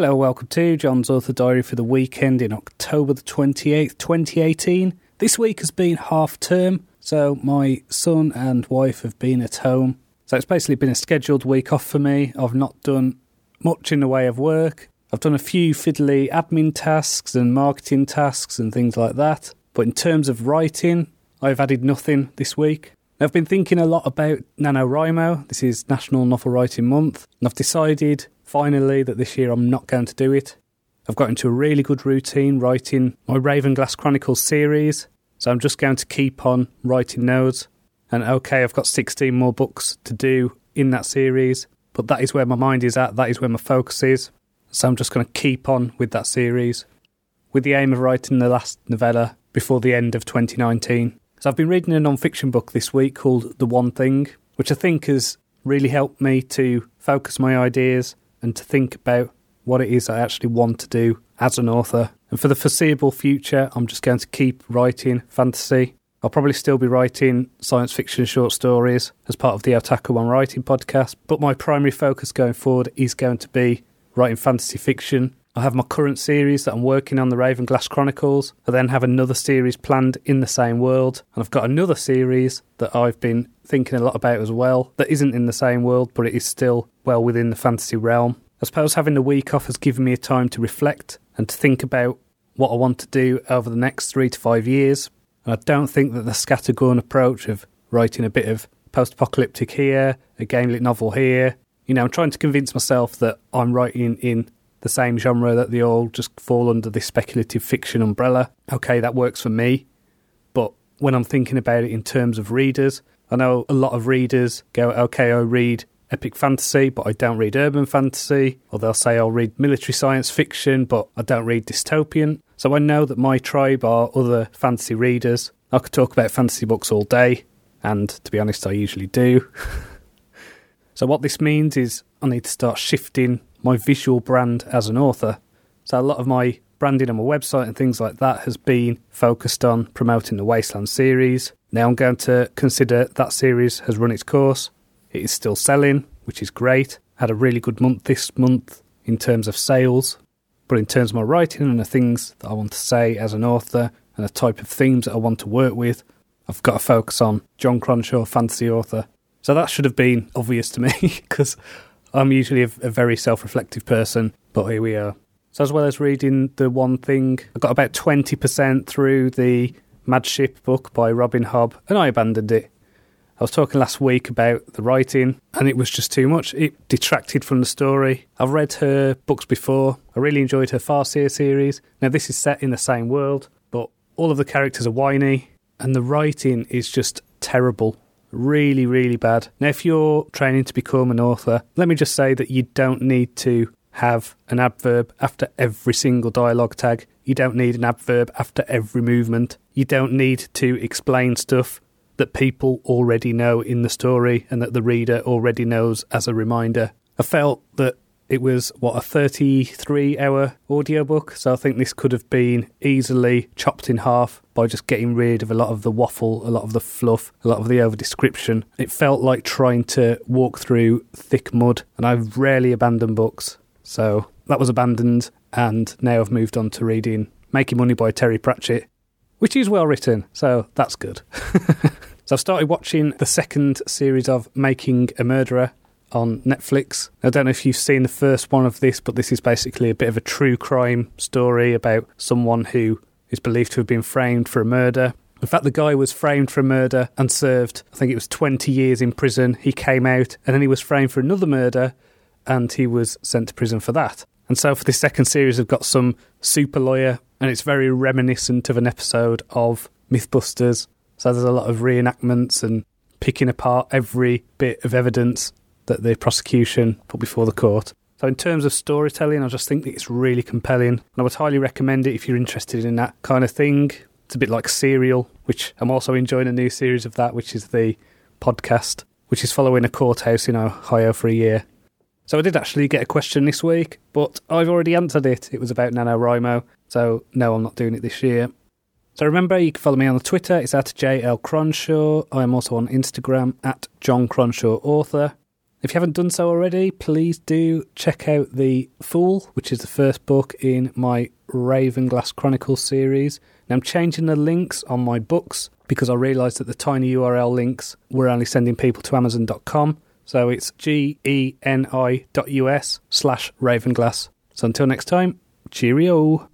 Hello, welcome to John's Author Diary for the weekend in October the 28th, 2018. This week has been half term, so my son and wife have been at home. So it's basically been a scheduled week off for me. I've not done much in the way of work. I've done a few fiddly admin tasks and marketing tasks and things like that. But in terms of writing, I've added nothing this week. I've been thinking a lot about NaNoWriMo. This is National Novel Writing Month, and I've decided finally that this year I'm not going to do it. I've got into a really good routine writing my Ravenglass Chronicles series, so I'm just going to keep on writing those. And okay, I've got 16 more books to do in that series, but that is where my mind is at, that is where my focus is. So I'm just going to keep on with that series with the aim of writing the last novella before the end of 2019. So I've been reading a non-fiction book this week called The One Thing, which I think has really helped me to focus my ideas and to think about what it is I actually want to do as an author. And for the foreseeable future, I'm just going to keep writing fantasy. I'll probably still be writing science fiction short stories as part of the Otaku One Writing podcast, but my primary focus going forward is going to be writing fantasy fiction I have my current series that I'm working on, the Ravenglass Chronicles. I then have another series planned in the same world. And I've got another series that I've been thinking a lot about as well that isn't in the same world, but it is still well within the fantasy realm. I suppose having the week off has given me a time to reflect and to think about what I want to do over the next three to five years. And I don't think that the scattergun approach of writing a bit of post apocalyptic here, a game lit novel here, you know, I'm trying to convince myself that I'm writing in the same genre that they all just fall under this speculative fiction umbrella. Okay, that works for me. But when I'm thinking about it in terms of readers, I know a lot of readers go, okay, I read epic fantasy, but I don't read urban fantasy. Or they'll say I'll read military science fiction, but I don't read dystopian. So I know that my tribe are other fantasy readers. I could talk about fantasy books all day, and to be honest, I usually do. so what this means is I need to start shifting my visual brand as an author. So a lot of my branding on my website and things like that has been focused on promoting the Wasteland series. Now I'm going to consider that series has run its course. It is still selling, which is great. Had a really good month this month in terms of sales, but in terms of my writing and the things that I want to say as an author and the type of themes that I want to work with, I've got to focus on John Cronshaw, fantasy author. So that should have been obvious to me because I'm usually a, a very self reflective person, but here we are. So, as well as reading the one thing, I got about 20% through the Mad Ship book by Robin Hobb, and I abandoned it. I was talking last week about the writing, and it was just too much. It detracted from the story. I've read her books before. I really enjoyed her Farseer series. Now, this is set in the same world, but all of the characters are whiny, and the writing is just terrible. Really, really bad. Now, if you're training to become an author, let me just say that you don't need to have an adverb after every single dialogue tag. You don't need an adverb after every movement. You don't need to explain stuff that people already know in the story and that the reader already knows as a reminder. I felt that it was, what, a 33 hour audiobook. So I think this could have been easily chopped in half by just getting rid of a lot of the waffle, a lot of the fluff, a lot of the over description. It felt like trying to walk through thick mud, and I've rarely abandoned books. So that was abandoned, and now I've moved on to reading Making Money by Terry Pratchett, which is well written, so that's good. so I've started watching the second series of Making a Murderer on Netflix. I don't know if you've seen the first one of this, but this is basically a bit of a true crime story about someone who is believed to have been framed for a murder. In fact, the guy was framed for a murder and served, I think it was 20 years in prison. He came out and then he was framed for another murder and he was sent to prison for that. And so for this second series, I've got some super lawyer and it's very reminiscent of an episode of Mythbusters. So there's a lot of reenactments and picking apart every bit of evidence that the prosecution put before the court. So, in terms of storytelling, I just think that it's really compelling. And I would highly recommend it if you're interested in that kind of thing. It's a bit like Serial, which I'm also enjoying a new series of that, which is the podcast, which is following a courthouse in Ohio for a year. So, I did actually get a question this week, but I've already answered it. It was about NaNoWriMo. So, no, I'm not doing it this year. So remember, you can follow me on Twitter. It's at JL Cronshaw. I am also on Instagram at John Cronshaw Author. If you haven't done so already, please do check out The Fool, which is the first book in my Ravenglass Chronicles series. Now, I'm changing the links on my books because I realised that the tiny URL links were only sending people to Amazon.com. So it's G-E-N-I dot U-S slash Ravenglass. So until next time, cheerio.